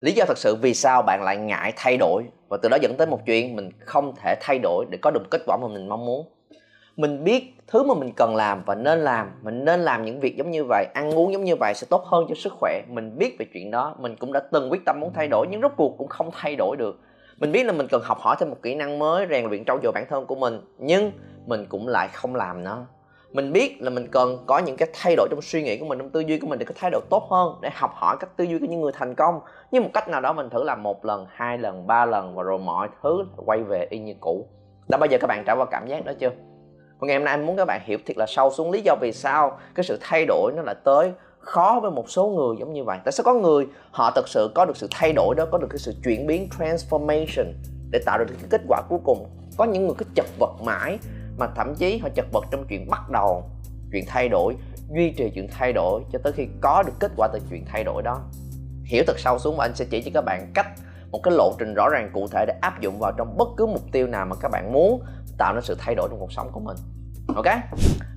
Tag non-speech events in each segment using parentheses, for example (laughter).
lý do thật sự vì sao bạn lại ngại thay đổi và từ đó dẫn tới một chuyện mình không thể thay đổi để có được kết quả mà mình mong muốn? Mình biết thứ mà mình cần làm và nên làm, mình nên làm những việc giống như vậy, ăn uống giống như vậy sẽ tốt hơn cho sức khỏe. Mình biết về chuyện đó, mình cũng đã từng quyết tâm muốn thay đổi nhưng rốt cuộc cũng không thay đổi được. Mình biết là mình cần học hỏi thêm một kỹ năng mới, rèn luyện trau dồi bản thân của mình, nhưng mình cũng lại không làm nó mình biết là mình cần có những cái thay đổi trong suy nghĩ của mình, trong tư duy của mình để có thái độ tốt hơn, để học hỏi cách tư duy của những người thành công. Nhưng một cách nào đó mình thử làm một lần, hai lần, ba lần, và rồi mọi thứ quay về y như cũ. Đã bao giờ các bạn trải qua cảm giác đó chưa? Và ngày hôm nay em muốn các bạn hiểu thiệt là sâu xuống lý do vì sao cái sự thay đổi nó lại tới khó với một số người giống như vậy. Tại sao có người họ thật sự có được sự thay đổi đó, có được cái sự chuyển biến, transformation để tạo được cái kết quả cuối cùng? Có những người cứ chật vật mãi mà thậm chí họ chật vật trong chuyện bắt đầu, chuyện thay đổi, duy trì chuyện thay đổi cho tới khi có được kết quả từ chuyện thay đổi đó. Hiểu thật sâu xuống và anh sẽ chỉ cho các bạn cách, một cái lộ trình rõ ràng cụ thể để áp dụng vào trong bất cứ mục tiêu nào mà các bạn muốn tạo nên sự thay đổi trong cuộc sống của mình. Ok?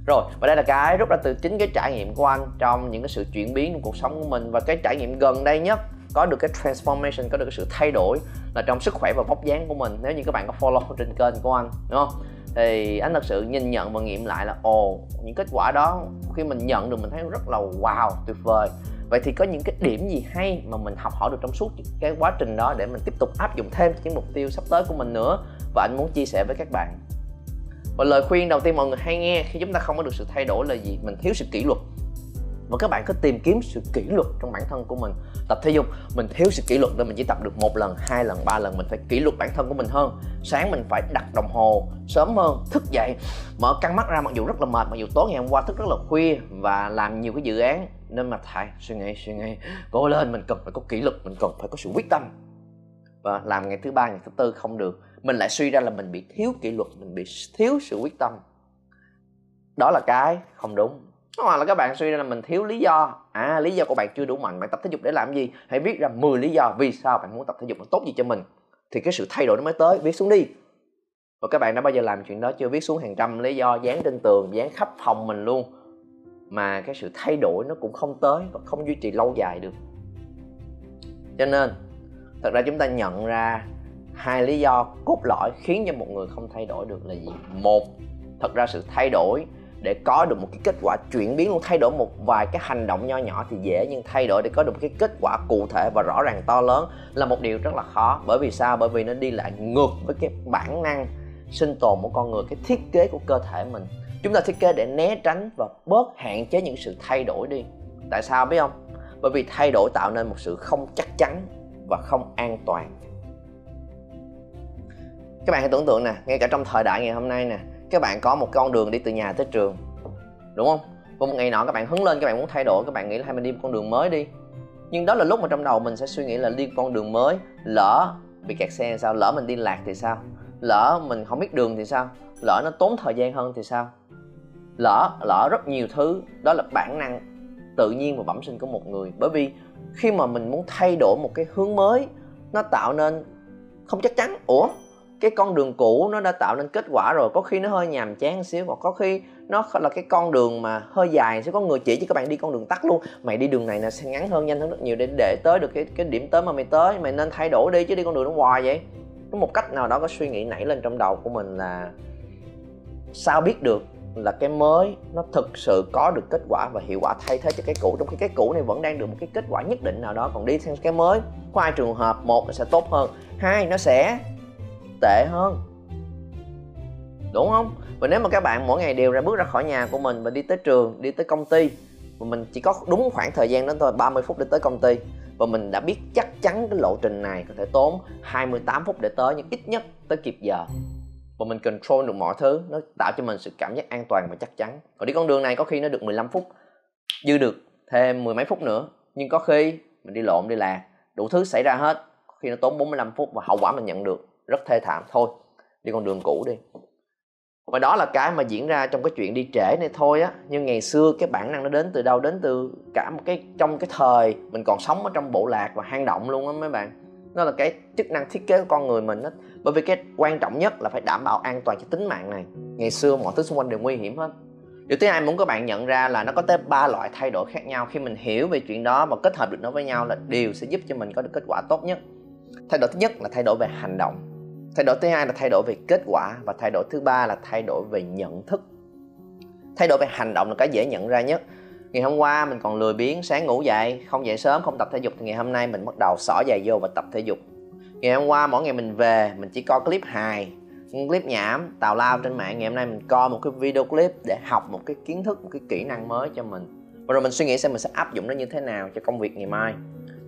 Rồi, và đây là cái rút ra từ chính cái trải nghiệm của anh trong những cái sự chuyển biến trong cuộc sống của mình. Và cái trải nghiệm gần đây nhất, có được cái transformation, có được cái sự thay đổi là trong sức khỏe và vóc dáng của mình. Nếu như các bạn có follow trên kênh của anh, đúng không? Thì anh thật sự nhìn nhận và nghiệm lại là, ồ, những kết quả đó khi mình nhận được mình thấy rất là wow, tuyệt vời. Vậy thì có những cái điểm gì hay mà mình học hỏi được trong suốt cái quá trình đó để mình tiếp tục áp dụng thêm những mục tiêu sắp tới của mình nữa? Và anh muốn chia sẻ với các bạn. Và lời khuyên đầu tiên mọi người hay nghe khi chúng ta không có được sự thay đổi là gì? Mình thiếu sự kỷ luật và các bạn cứ tìm kiếm sự kỷ luật trong bản thân của mình. Tập thể dục, mình thiếu sự kỷ luật nên mình chỉ tập được một lần, hai lần, ba lần, mình phải kỷ luật bản thân của mình hơn. Sáng mình phải đặt đồng hồ sớm hơn, thức dậy, mở căng mắt ra, mặc dù rất là mệt, mặc dù tối ngày hôm qua thức rất là khuya và làm nhiều cái dự án. Nên mà thầy, suy nghĩ suy nghĩ, cố lên, mình cần phải có kỷ luật, mình cần phải có sự quyết tâm. Và làm ngày thứ ba, ngày thứ tư không được. Mình lại suy ra là mình bị thiếu kỷ luật, mình bị thiếu sự quyết tâm. Đó là cái không đúng hoặc là các bạn suy ra là mình thiếu lý do. À lý do của bạn chưa đủ mạnh, bạn tập thể dục để làm gì? Hãy viết ra 10 lý do vì sao bạn muốn tập thể dục nó tốt gì cho mình. Thì cái sự thay đổi nó mới tới. Viết xuống đi. Và các bạn đã bao giờ làm chuyện đó chưa? Viết xuống hàng trăm lý do, dán trên tường, dán khắp phòng mình luôn. Mà cái sự thay đổi nó cũng không tới và không duy trì lâu dài được. Cho nên, thật ra chúng ta nhận ra hai lý do cốt lõi khiến cho một người không thay đổi được là gì? Một, thật ra sự thay đổi để có được một cái kết quả chuyển biến luôn, thay đổi một vài cái hành động nho nhỏ thì dễ, nhưng thay đổi để có được một cái kết quả cụ thể và rõ ràng to lớn là một điều rất là khó. Bởi vì sao? Bởi vì nó đi lại ngược với cái bản năng sinh tồn của con người, cái thiết kế của cơ thể mình. Chúng ta thiết kế để né tránh và bớt hạn chế những sự thay đổi đi. Tại sao biết không? Bởi vì thay đổi tạo nên một sự không chắc chắn và không an toàn. Các bạn hãy tưởng tượng nè, ngay cả trong thời đại ngày hôm nay nè các bạn có một con đường đi từ nhà tới trường, đúng không? Và một ngày nọ các bạn hứng lên, các bạn muốn thay đổi, các bạn nghĩ là hay mình đi một con đường mới đi. Nhưng đó là lúc mà trong đầu mình sẽ suy nghĩ là đi con đường mới, lỡ bị kẹt xe thì sao? Lỡ mình đi lạc thì sao? Lỡ mình không biết đường thì sao? Lỡ nó tốn thời gian hơn thì sao? Lỡ lỡ rất nhiều thứ, đó là bản năng tự nhiên và bẩm sinh của một người. Bởi vì khi mà mình muốn thay đổi một cái hướng mới, nó tạo nên không chắc chắn. Ủa? Cái con đường cũ nó đã tạo nên kết quả rồi. Có khi nó hơi nhàm chán xíu, hoặc có khi nó là cái con đường mà hơi dài sẽ có người chỉ cho các bạn đi con đường tắt luôn. Mày đi đường này là sẽ ngắn hơn nhanh hơn rất nhiều để để tới được cái cái điểm tới mà mày tới. Mày nên thay đổi đi chứ đi con đường nó hoài vậy. Có một cách nào đó có suy nghĩ nảy lên trong đầu của mình là sao biết được là cái mới nó thực sự có được kết quả và hiệu quả thay thế cho cái cũ, trong khi cái cũ này vẫn đang được một cái kết quả nhất định nào đó. Còn đi sang cái mới, có hai trường hợp, một nó sẽ tốt hơn, hai nó sẽ tệ hơn. Đúng không? Và nếu mà các bạn mỗi ngày đều ra bước ra khỏi nhà của mình và đi tới trường, đi tới công ty và mình chỉ có đúng khoảng thời gian đó thôi 30 phút để tới công ty, và mình đã biết chắc chắn cái lộ trình này có thể tốn 28 phút để tới nhưng ít nhất tới kịp giờ. Và mình control được mọi thứ, nó tạo cho mình sự cảm giác an toàn và chắc chắn. Còn đi con đường này có khi nó được 15 phút, dư được thêm mười mấy phút nữa. Nhưng có khi mình đi lộn, đi lạc, đủ thứ xảy ra hết khi nó tốn 45 phút và hậu quả mình nhận được rất thê thảm. Thôi, đi con đường cũ đi. Và đó là cái mà diễn ra trong cái chuyện đi trễ này thôi á. Nhưng ngày xưa, cái bản năng nó đến từ đâu? Đến từ cả một cái, trong cái thời mình còn sống ở trong bộ lạc và hang động luôn á mấy bạn. Nó là cái chức năng thiết kế của con người mình á. Bởi vì cái quan trọng nhất là phải đảm bảo an toàn cho tính mạng này. Ngày xưa mọi thứ xung quanh đều nguy hiểm hết. Điều thứ hai muốn các bạn nhận ra là nó có tới ba loại thay đổi khác nhau. Khi mình hiểu về chuyện đó và kết hợp được nó với nhau là điều sẽ giúp cho mình có được kết quả tốt nhất. Thay đổi thứ nhất là thay đổi về hành động thay đổi thứ hai là thay đổi về kết quả và thay đổi thứ ba là thay đổi về nhận thức. Thay đổi về hành động là cái dễ nhận ra nhất. Ngày hôm qua mình còn lười biếng, sáng ngủ dậy, không dậy sớm, không tập thể dục. Thì ngày hôm nay mình bắt đầu xỏ giày vô và tập thể dục. Ngày hôm qua mỗi ngày mình về, mình chỉ coi clip hài, clip nhảm, tào lao trên mạng. Ngày hôm nay mình coi một cái video clip để học một cái kiến thức, một cái kỹ năng mới cho mình. Và rồi mình suy nghĩ xem mình sẽ áp dụng nó như thế nào cho công việc ngày mai.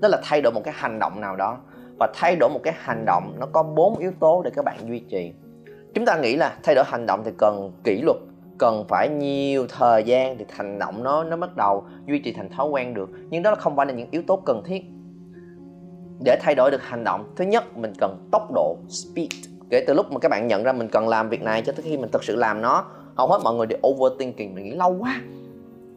Đó là thay đổi một cái hành động nào đó và thay đổi một cái hành động. Nó có bốn yếu tố để các bạn duy trì. Chúng ta nghĩ là thay đổi hành động thì cần kỷ luật, cần phải nhiều thời gian thì hành động nó nó bắt đầu duy trì thành thói quen được. Nhưng đó không phải là những yếu tố cần thiết. Để thay đổi được hành động, thứ nhất, mình cần tốc độ, speed. Kể từ lúc mà các bạn nhận ra mình cần làm việc này cho tới khi mình thực sự làm nó, hầu hết mọi người đều overthinking, mình nghĩ lâu quá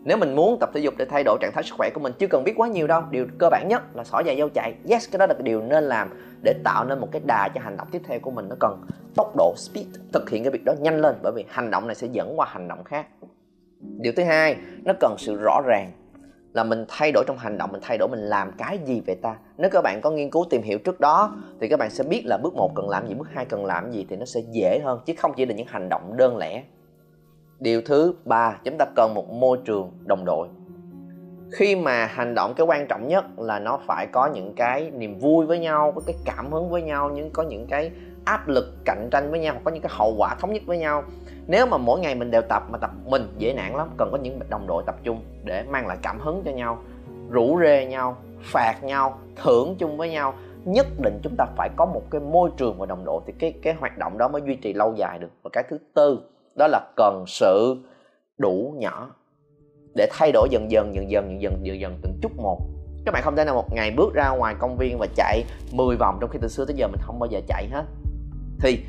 nếu mình muốn tập thể dục để thay đổi trạng thái sức khỏe của mình, chưa cần biết quá nhiều đâu. Điều cơ bản nhất là xỏ giày dâu chạy. Yes, cái đó là cái điều nên làm để tạo nên một cái đà cho hành động tiếp theo của mình. Nó cần tốc độ, speed, thực hiện cái việc đó nhanh lên, bởi vì hành động này sẽ dẫn qua hành động khác. Điều thứ hai, nó cần sự rõ ràng là mình thay đổi trong hành động, mình thay đổi mình làm cái gì về ta. Nếu các bạn có nghiên cứu tìm hiểu trước đó, thì các bạn sẽ biết là bước một cần làm gì, bước hai cần làm gì thì nó sẽ dễ hơn, chứ không chỉ là những hành động đơn lẻ điều thứ ba, chúng ta cần một môi trường đồng đội. Khi mà hành động cái quan trọng nhất là nó phải có những cái niềm vui với nhau, có cái cảm hứng với nhau nhưng có những cái áp lực cạnh tranh với nhau, có những cái hậu quả thống nhất với nhau. Nếu mà mỗi ngày mình đều tập mà tập mình dễ nản lắm, cần có những đồng đội tập trung để mang lại cảm hứng cho nhau, rủ rê nhau, phạt nhau, thưởng chung với nhau, nhất định chúng ta phải có một cái môi trường và đồng đội thì cái cái hoạt động đó mới duy trì lâu dài được. Và cái thứ tư đó là cần sự đủ nhỏ để thay đổi dần dần dần dần dần dần dần dần từng chút một. Các bạn không thể nào một ngày bước ra ngoài công viên và chạy 10 vòng trong khi từ xưa tới giờ mình không bao giờ chạy hết. Thì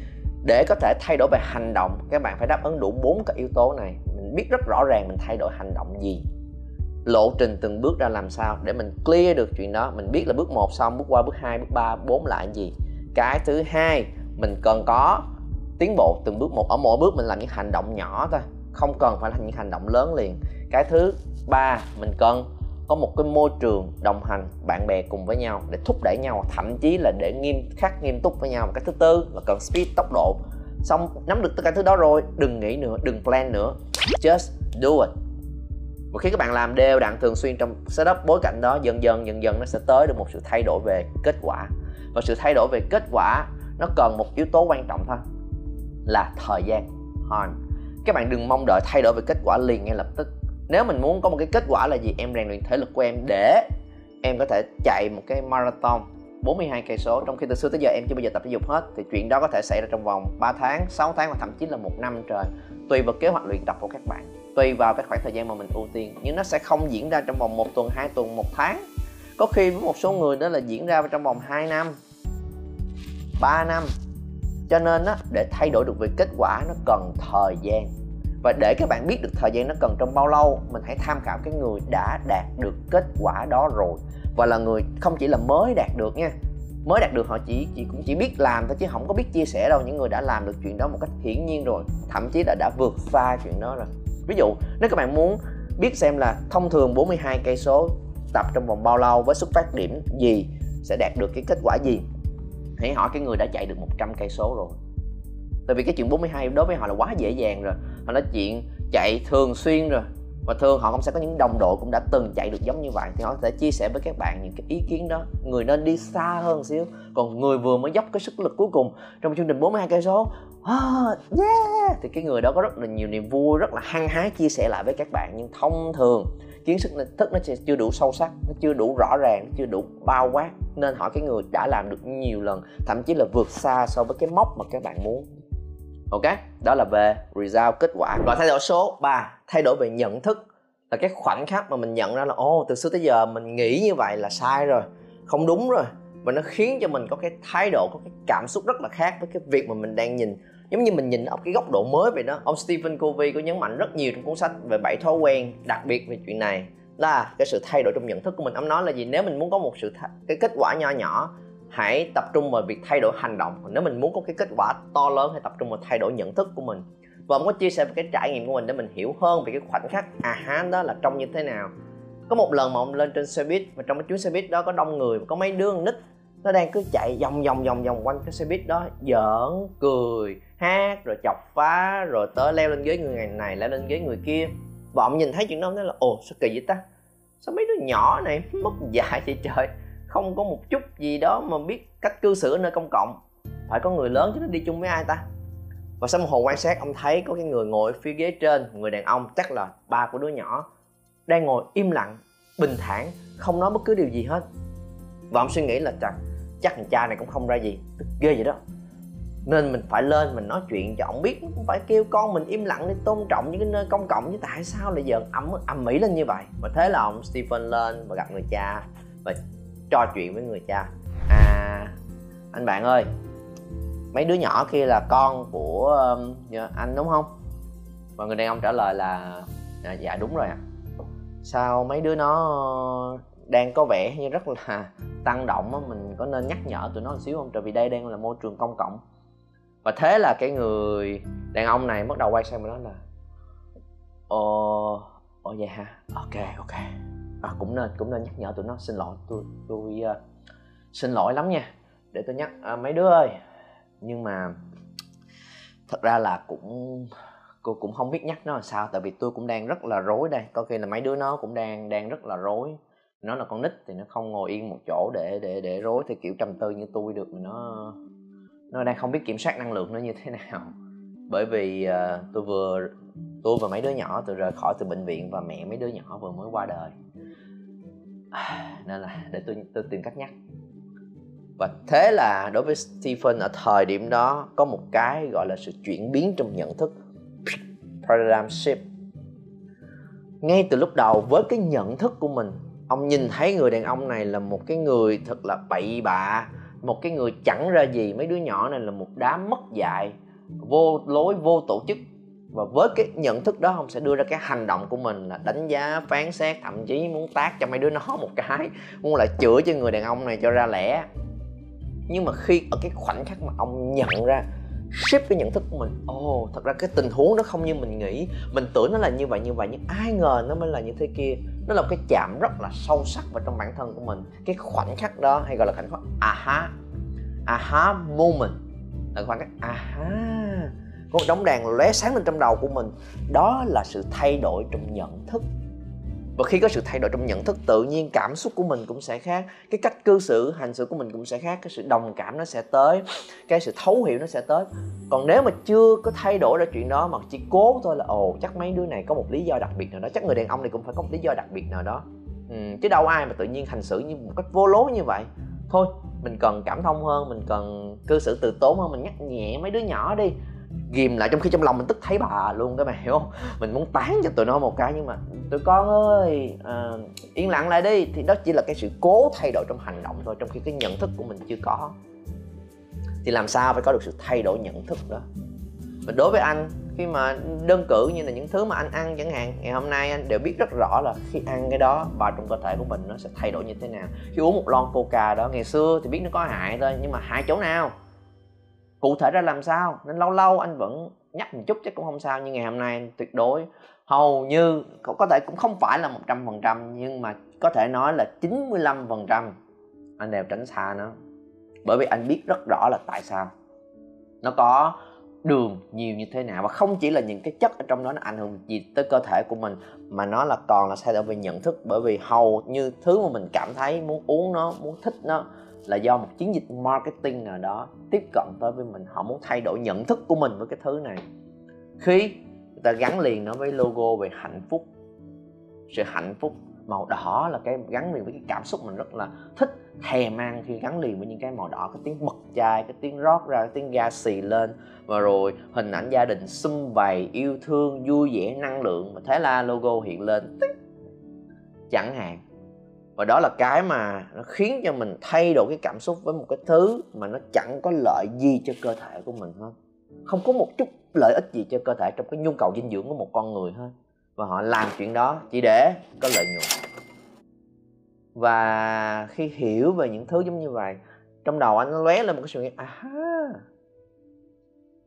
để có thể thay đổi về hành động, các bạn phải đáp ứng đủ bốn cái yếu tố này. Mình biết rất rõ ràng mình thay đổi hành động gì. Lộ trình từng bước ra làm sao để mình clear được chuyện đó. Mình biết là bước 1 xong, bước qua, bước 2 bước 3 bốn là gì. Cái thứ hai, mình cần có tiến bộ từng bước một. Ở mỗi bước mình làm những hành động nhỏ thôi, không cần phải là những hành động lớn liền. Cái thứ ba mình cần có một cái môi trường đồng hành, bạn bè cùng với nhau để thúc đẩy nhau, thậm chí là để nghiêm khắc, nghiêm túc với nhau. Cái thứ tư là cần speed, tốc độ. Xong, nắm được tất cả thứ đó rồi, đừng nghĩ nữa, đừng plan nữa. Just do it. Và khi các bạn làm đều đặn thường xuyên trong setup bối cảnh đó, dần dần dần dần nó sẽ tới được một sự thay đổi về kết quả. Và sự thay đổi về kết quả nó cần một yếu tố quan trọng thôi là thời gian. Time các bạn đừng mong đợi thay đổi về kết quả liền ngay lập tức. Nếu mình muốn có một cái kết quả là gì em rèn luyện thể lực của em để em có thể chạy một cái marathon 42 cây số. Trong khi từ xưa tới giờ em chưa bao giờ tập thể dục hết thì chuyện đó có thể xảy ra trong vòng 3 tháng, 6 tháng và thậm chí là một năm trời. Tùy vào kế hoạch luyện tập của các bạn tùy vào cái khoảng thời gian mà mình ưu tiên. Nhưng nó sẽ không diễn ra trong vòng một tuần, hai tuần, một tháng. Có khi với một số người đó là diễn ra trong vòng 2 năm 3 năm cho nên á, để thay đổi được về kết quả nó cần thời gian. Và để các bạn biết được thời gian nó cần trong bao lâu mình hãy tham khảo cái người đã đạt được kết quả đó rồi. Và là người không chỉ là mới đạt được nha mới đạt được họ chỉ chỉ cũng chỉ biết làm thôi chứ không có biết chia sẻ đâu. Những người đã làm được chuyện đó một cách hiển nhiên rồi thậm chí là đã vượt xa chuyện đó rồi. Ví dụ nếu các bạn muốn biết xem là thông thường 42 cây số tập trong vòng bao lâu với xuất phát điểm gì sẽ đạt được cái kết quả gì hãy hỏi cái người đã chạy được 100 cây số rồi. Tại vì cái chuyện 42 đối với họ là quá dễ dàng rồi. Họ nói chuyện chạy thường xuyên rồi, và thường họ cũng sẽ có những đồng đội cũng đã từng chạy được giống như vậy. Thì họ sẽ chia sẻ với các bạn những cái ý kiến đó. Người nên đi xa hơn xíu. Còn người vừa mới dốc cái sức lực cuối cùng trong chương trình 42 cây số à, yeah! Thì cái người đó có rất là nhiều niềm vui, rất là hăng hái chia sẻ lại với các bạn. Nhưng thông thường kiến thức thức nó chưa đủ sâu sắc, nó chưa đủ rõ ràng, nó chưa đủ bao quát. Nên hỏi cái người đã làm được nhiều lần, thậm chí là vượt xa so với cái mốc mà các bạn muốn. Ok, đó là về result kết quả. Và thay đổi số 3 thay đổi về nhận thức. Là cái khoảnh khắc mà mình nhận ra là ô từ xưa tới giờ mình nghĩ như vậy là sai rồi, không đúng rồi. Và nó khiến cho mình có cái thái độ, có cái cảm xúc rất là khác với cái việc mà mình đang nhìn giống như mình nhìn ở cái góc độ mới vậy đó. Ông Stephen Covey có nhấn mạnh rất nhiều trong cuốn sách về bảy thói quen đặc biệt về chuyện này. Là cái sự thay đổi trong nhận thức của mình. Ông nói là gì? Nếu mình muốn có một sự th- cái kết quả nho nhỏ, hãy tập trung vào việc thay đổi hành động. Nếu mình muốn có cái kết quả to lớn, hãy tập trung vào thay đổi nhận thức của mình. Và ông có chia sẻ về cái trải nghiệm của mình để mình hiểu hơn về cái khoảnh khắc à há, đó là trông như thế nào. Có một lần mà ông lên trên xe buýt và trong cái chuyến xe buýt đó có đông người, có mấy đứa nít nó đang cứ chạy vòng vòng vòng vòng quanh cái xe buýt đó, giỡn, cười, hát, rồi chọc phá, rồi tới leo lên ghế người này leo lên ghế người kia. Và ông nhìn thấy chuyện đó nói là, ồ, sao kỳ vậy ta? Sao mấy đứa nhỏ này (laughs) mất dạy vậy trời? Không có một chút gì đó mà biết cách cư xử ở nơi công cộng. Phải có người lớn chứ nó đi chung với ai ta? Và sau một hồi quan sát, ông thấy có cái người ngồi phía ghế trên, người đàn ông, chắc là ba của đứa nhỏ, đang ngồi im lặng, bình thản, không nói bất cứ điều gì hết. Và ông suy nghĩ là chặt chắc thằng cha này cũng không ra gì. Tức ghê vậy đó. Nên mình phải lên mình nói chuyện cho ông biết. Phải kêu con mình im lặng để tôn trọng những cái nơi công cộng chứ tại sao lại giờ ẩm ẩm mỹ lên như vậy? Và thế là ông Stephen lên và gặp người cha và trò chuyện với người cha. À anh bạn ơi mấy đứa nhỏ kia là con của um, dạ, anh đúng không? Và người đàn ông trả lời là à, dạ đúng rồi ạ. À. sao mấy đứa nó đang có vẻ như rất là (laughs) tăng động á mình có nên nhắc nhở tụi nó một xíu không? Tại vì đây đang là môi trường công cộng. Và thế là cái người đàn ông này bắt đầu quay sang mình nói là ồ ồ vậy hả? Ok ok. À, cũng nên cũng nên nhắc nhở tụi nó xin lỗi tôi tôi uh, ờ, xin lỗi lắm nha để tôi nhắc à, mấy đứa ơi. Nhưng mà thật ra là cũng cô cũng không biết nhắc nó là sao tại vì tôi cũng đang rất là rối đây. Có khi là mấy đứa nó cũng đang đang rất là rối nó là con nít thì nó không ngồi yên một chỗ để để để rối thì kiểu trầm tư như tôi được. Nó nó đang không biết kiểm soát năng lượng nó như thế nào. Bởi vì uh, tôi vừa tôi và mấy đứa nhỏ từ rời khỏi từ bệnh viện và mẹ mấy đứa nhỏ vừa mới qua đời. (sighs) Nên là để tôi tôi tìm cách nhắc. Và thế là đối với Stephen ở thời điểm đó có một cái gọi là sự chuyển biến trong nhận thức. Paradigm shift. Ngay từ lúc đầu với cái nhận thức của mình ông nhìn thấy người đàn ông này là một cái người thật là bậy bạ, một cái người chẳng ra gì, mấy đứa nhỏ này là một đám mất dạy, vô lối, vô tổ chức. Và với cái nhận thức đó, ông sẽ đưa ra cái hành động của mình là đánh giá, phán xét, thậm chí muốn tác cho mấy đứa nó (laughs) một cái, muốn lại chữa cho người đàn ông này cho ra lẽ. Nhưng mà khi ở cái khoảnh khắc mà ông nhận ra shift cái nhận thức của mình. Ồ oh, thật ra cái tình huống nó không như mình nghĩ. Mình tưởng nó là như vậy như vậy nhưng ai ngờ nó mới là như thế kia. Nó là một cái chạm rất là sâu sắc vào trong bản thân của mình. Cái khoảnh khắc đó hay gọi là khoảnh khắc aha aha moment. Là khoảnh khắc aha. Có một đống đèn lóe sáng lên trong đầu của mình. Đó là sự thay đổi trong nhận thức và khi có sự thay đổi trong nhận thức tự nhiên cảm xúc của mình cũng sẽ khác cái cách cư xử hành xử của mình cũng sẽ khác cái sự đồng cảm nó sẽ tới cái sự thấu hiểu nó sẽ tới. Còn nếu mà chưa có thay đổi ra chuyện đó mà chỉ cố thôi là ồ chắc mấy đứa này có một lý do đặc biệt nào đó chắc người đàn ông này cũng phải có một lý do đặc biệt nào đó. Ừ, chứ đâu ai mà tự nhiên hành xử như một cách vô lố như vậy. Thôi mình cần cảm thông hơn mình cần cư xử từ tốn hơn mình nhắc nhẹ mấy đứa nhỏ đi ghim lại trong khi trong lòng mình tức thấy bà luôn các bạn hiểu không? Mình muốn tán cho tụi nó một cái nhưng mà tụi con ơi à, yên lặng lại đi. Thì đó chỉ là cái sự cố thay đổi trong hành động thôi trong khi cái nhận thức của mình chưa có. Thì làm sao phải có được sự thay đổi nhận thức đó? Và đối với anh khi mà đơn cử như là những thứ mà anh ăn chẳng hạn ngày hôm nay anh đều biết rất rõ là khi ăn cái đó vào trong cơ thể của mình nó sẽ thay đổi như thế nào. Khi uống một lon coca đó ngày xưa thì biết nó có hại thôi nhưng mà hại chỗ nào? Cụ thể ra làm sao? Nên lâu lâu anh vẫn nhắc một chút chứ cũng không sao, nhưng ngày hôm nay tuyệt đối. Hầu như có thể cũng không phải là một trăm phần trăm, nhưng mà có thể nói là 95 phần trăm anh đều tránh xa nó. Bởi vì anh biết rất rõ là tại sao. Nó có đường nhiều như thế nào, và không chỉ là những cái chất ở trong đó nó ảnh hưởng gì tới cơ thể của mình, mà nó là còn là sai đổi về nhận thức. Bởi vì hầu như thứ mà mình cảm thấy muốn uống nó, muốn thích nó là do một chiến dịch marketing nào đó tiếp cận tới với mình. Họ muốn thay đổi nhận thức của mình với cái thứ này. Khi người ta gắn liền nó với logo về hạnh phúc, sự hạnh phúc màu đỏ là cái gắn liền với cái cảm xúc mình rất là thích thèm ăn khi gắn liền với những cái màu đỏ, cái tiếng mật chai, cái tiếng rót ra, cái tiếng ga xì lên. Và rồi hình ảnh gia đình sum vầy, yêu thương, vui vẻ, năng lượng. Và thế là logo hiện lên. Chẳng hạn và đó là cái mà nó khiến cho mình thay đổi cái cảm xúc với một cái thứ mà nó chẳng có lợi gì cho cơ thể của mình hết. Không có một chút lợi ích gì cho cơ thể trong cái nhu cầu dinh dưỡng của một con người hết. Và họ làm chuyện đó chỉ để có lợi nhuận. Và khi hiểu về những thứ giống như vậy, trong đầu anh nó lóe lên một cái suy nghĩ à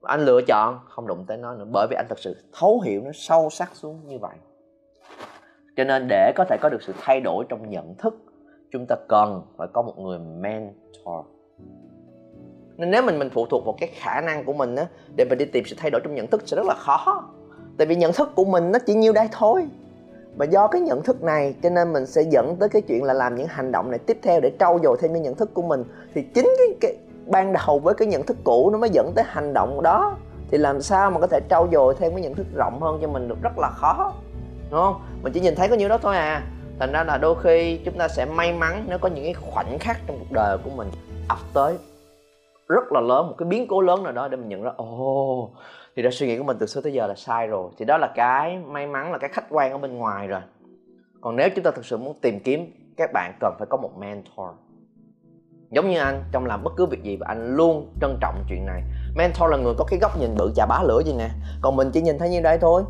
anh lựa chọn. Không đụng tới nó nữa, bởi vì anh thật sự thấu hiểu nó sâu sắc xuống như vậy cho nên để có thể có được sự thay đổi trong nhận thức chúng ta cần phải có một người mentor. Nên nếu mình mình phụ thuộc vào cái khả năng của mình á để mình đi tìm sự thay đổi trong nhận thức sẽ rất là khó. Tại vì nhận thức của mình nó chỉ nhiêu đây thôi. Và do cái nhận thức này cho nên mình sẽ dẫn tới cái chuyện là làm những hành động này tiếp theo để trau dồi thêm cái nhận thức của mình. Thì chính cái, cái ban đầu với cái nhận thức cũ nó mới dẫn tới hành động đó. Thì làm sao mà có thể trau dồi thêm cái nhận thức rộng hơn cho mình được rất là khó đúng không? Mình chỉ nhìn thấy có nhiêu đó thôi à. Thành ra là đôi khi chúng ta sẽ may mắn nếu có những cái khoảnh khắc trong cuộc đời của mình ập tới rất là lớn một cái biến cố lớn nào đó để mình nhận ra ồ oh, thì ra suy nghĩ của mình từ xưa tới giờ là sai rồi. Thì đó là cái may mắn là cái khách quan ở bên ngoài rồi. Còn nếu chúng ta thực sự muốn tìm kiếm các bạn cần phải có một mentor. Giống như anh trong làm bất cứ việc gì và anh luôn trân trọng chuyện này. Mentor là người có cái góc nhìn bự chà bá lửa gì nè. Còn mình chỉ nhìn thấy như đây thôi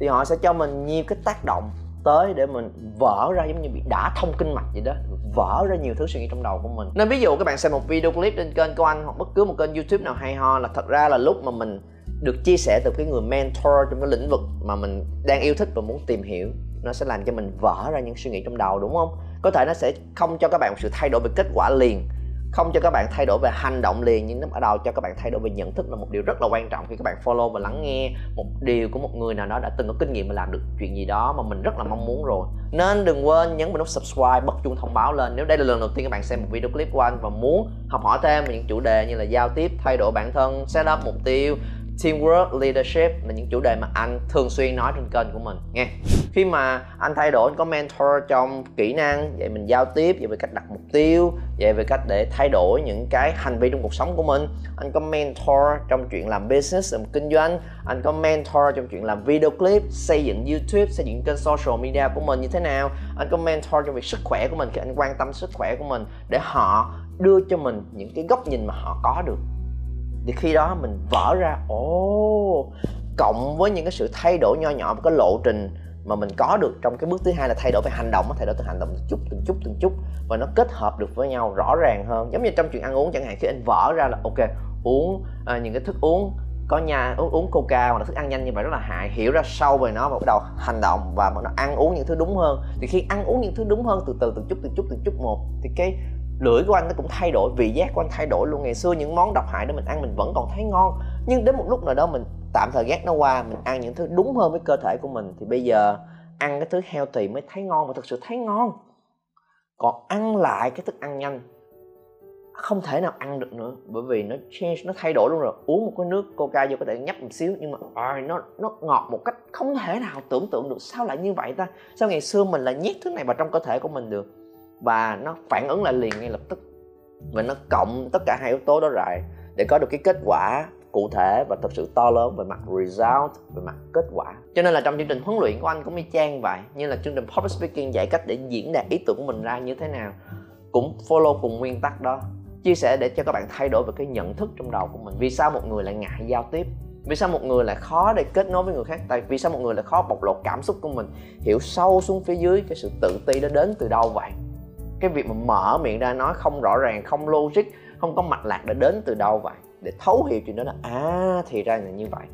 thì họ sẽ cho mình nhiều cái tác động tới để mình vỡ ra giống như bị đã thông kinh mạch vậy đó, vỡ ra nhiều thứ suy nghĩ trong đầu của mình. Nên ví dụ các bạn xem một video clip trên kênh của anh hoặc bất cứ một kênh youtube nào hay ho là thật ra là lúc mà mình được chia sẻ từ cái người mentor trong cái lĩnh vực mà mình đang yêu thích và muốn tìm hiểu, nó sẽ làm cho mình vỡ ra những suy nghĩ trong đầu, đúng không? Có thể nó sẽ không cho các bạn một sự thay đổi về kết quả liền không cho các bạn thay đổi về hành động liền, nhưng nó bắt đầu cho các bạn thay đổi về nhận thức là một điều rất là quan trọng khi các bạn follow và lắng nghe một điều của một người nào đó đã từng có kinh nghiệm và làm được chuyện gì đó mà mình rất là mong muốn rồi. Nên đừng quên nhấn vào nút subscribe, bật chuông thông báo lên. Nếu đây là lần đầu tiên các bạn xem một video clip của anh và muốn học hỏi thêm về những chủ đề như là giao tiếp, thay đổi bản thân, set up mục tiêu teamwork, leadership là những chủ đề mà anh thường xuyên nói trên kênh của mình, nghe. Khi mà anh thay đổi, anh có mentor trong kỹ năng, vậy mình giao tiếp, vậy về cách đặt mục tiêu, vậy về cách để thay đổi những cái hành vi trong cuộc sống của mình. Anh có mentor trong chuyện làm business, làm kinh doanh. Anh có mentor trong chuyện làm video clip, xây dựng youtube, xây dựng kênh social media của mình như thế nào. Anh có mentor trong việc sức khỏe của mình, khi anh quan tâm sức khỏe của mình, để họ đưa cho mình những cái góc nhìn mà họ có được thì khi đó mình vỡ ra ồ oh, cộng với những cái sự thay đổi nho nhỏ một cái lộ trình mà mình có được trong cái bước thứ hai là thay đổi về hành động thay đổi từ hành động từng chút từng chút từng chút và nó kết hợp được với nhau rõ ràng hơn. Giống như trong chuyện ăn uống chẳng hạn khi anh vỡ ra là ok uống à, những cái thức uống có nhà uống, uống coca hoặc là thức ăn nhanh như vậy rất là hại hiểu ra sâu về nó và bắt đầu hành động và bắt đầu ăn uống những thứ đúng hơn. Thì khi ăn uống những thứ đúng hơn từ từ từng chút từng chút từng chút một thì cái lưỡi của anh nó cũng thay đổi vị giác của anh thay đổi luôn. Ngày xưa những món độc hại đó mình ăn mình vẫn còn thấy ngon. Nhưng đến một lúc nào đó mình tạm thời ghét nó qua mình ăn những thứ đúng hơn với cơ thể của mình thì bây giờ ăn cái thứ heo thì mới thấy ngon và thực sự thấy ngon. Còn ăn lại cái thức ăn nhanh không thể nào ăn được nữa bởi vì nó change nó thay đổi luôn rồi. Uống một cái nước coca vô có thể nhấp một xíu nhưng mà à, nó nó ngọt một cách không thể nào tưởng tượng được. Sao lại như vậy ta? Sao ngày xưa mình lại nhét thứ này vào trong cơ thể của mình được? Và nó phản ứng lại liền ngay lập tức. Và nó cộng tất cả hai yếu tố đó lại để có được cái kết quả cụ thể và thật sự to lớn về mặt result, về mặt kết quả. Cho nên là trong chương trình huấn luyện của anh cũng y chang vậy, như là chương trình public speaking dạy cách để diễn đạt ý tưởng của mình ra như thế nào, cũng follow cùng nguyên tắc đó. Chia sẻ để cho các bạn thay đổi về cái nhận thức trong đầu của mình. Vì sao một người lại ngại giao tiếp? Vì sao một người lại khó để kết nối với người khác? Tại vì sao một người lại khó bộc lộ cảm xúc của mình, hiểu sâu xuống phía dưới cái sự tự ti đó đến từ đâu vậy? Cái việc mà mở miệng ra nói không rõ ràng, không logic, không có mạch lạc để đến từ đâu vậy? Để thấu hiểu chuyện đó là à thì ra là như vậy.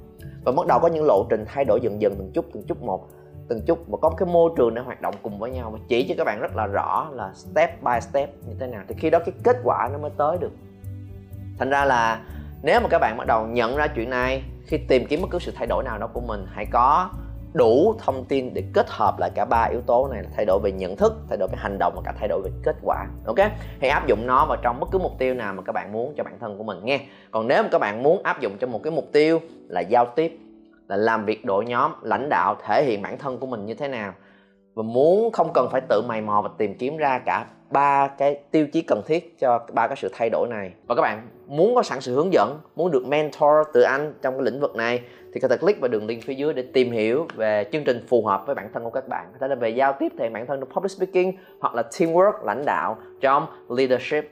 Và bắt đầu có những lộ trình thay đổi dần dần từng chút từng chút một, từng chút. Và có cái môi trường để hoạt động cùng với nhau. Và chỉ cho các bạn rất là rõ là step by step như thế nào. Thì khi đó cái kết quả nó mới tới được. Thành ra là nếu mà các bạn bắt đầu nhận ra chuyện này, khi tìm kiếm bất cứ sự thay đổi nào đó của mình, hãy có đủ thông tin để kết hợp lại cả ba yếu tố này là thay đổi về nhận thức, thay đổi về hành động và cả thay đổi về kết quả. Ok? Hãy áp dụng nó vào trong bất cứ mục tiêu nào mà các bạn muốn cho bản thân của mình nghe. Còn nếu mà các bạn muốn áp dụng cho một cái mục tiêu là giao tiếp, là làm việc đội nhóm, lãnh đạo, thể hiện bản thân của mình như thế nào và muốn không cần phải tự mày mò và tìm kiếm ra cả ba cái tiêu chí cần thiết cho ba cái sự thay đổi này. Và các bạn muốn có sẵn sự hướng dẫn, muốn được mentor từ anh trong cái lĩnh vực này, thì có thể click vào đường link phía dưới để tìm hiểu về chương trình phù hợp với bản thân của các bạn. Có thể là về giao tiếp thể bản thân trong public speaking hoặc là teamwork, lãnh đạo trong leadership.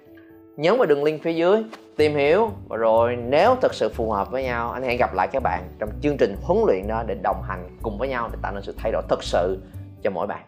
Nhấn vào đường link phía dưới, tìm hiểu. Và rồi nếu thực sự phù hợp với nhau, anh hẹn gặp lại các bạn trong chương trình huấn luyện đó để đồng hành cùng với nhau để tạo nên sự thay đổi thực sự cho mỗi bạn.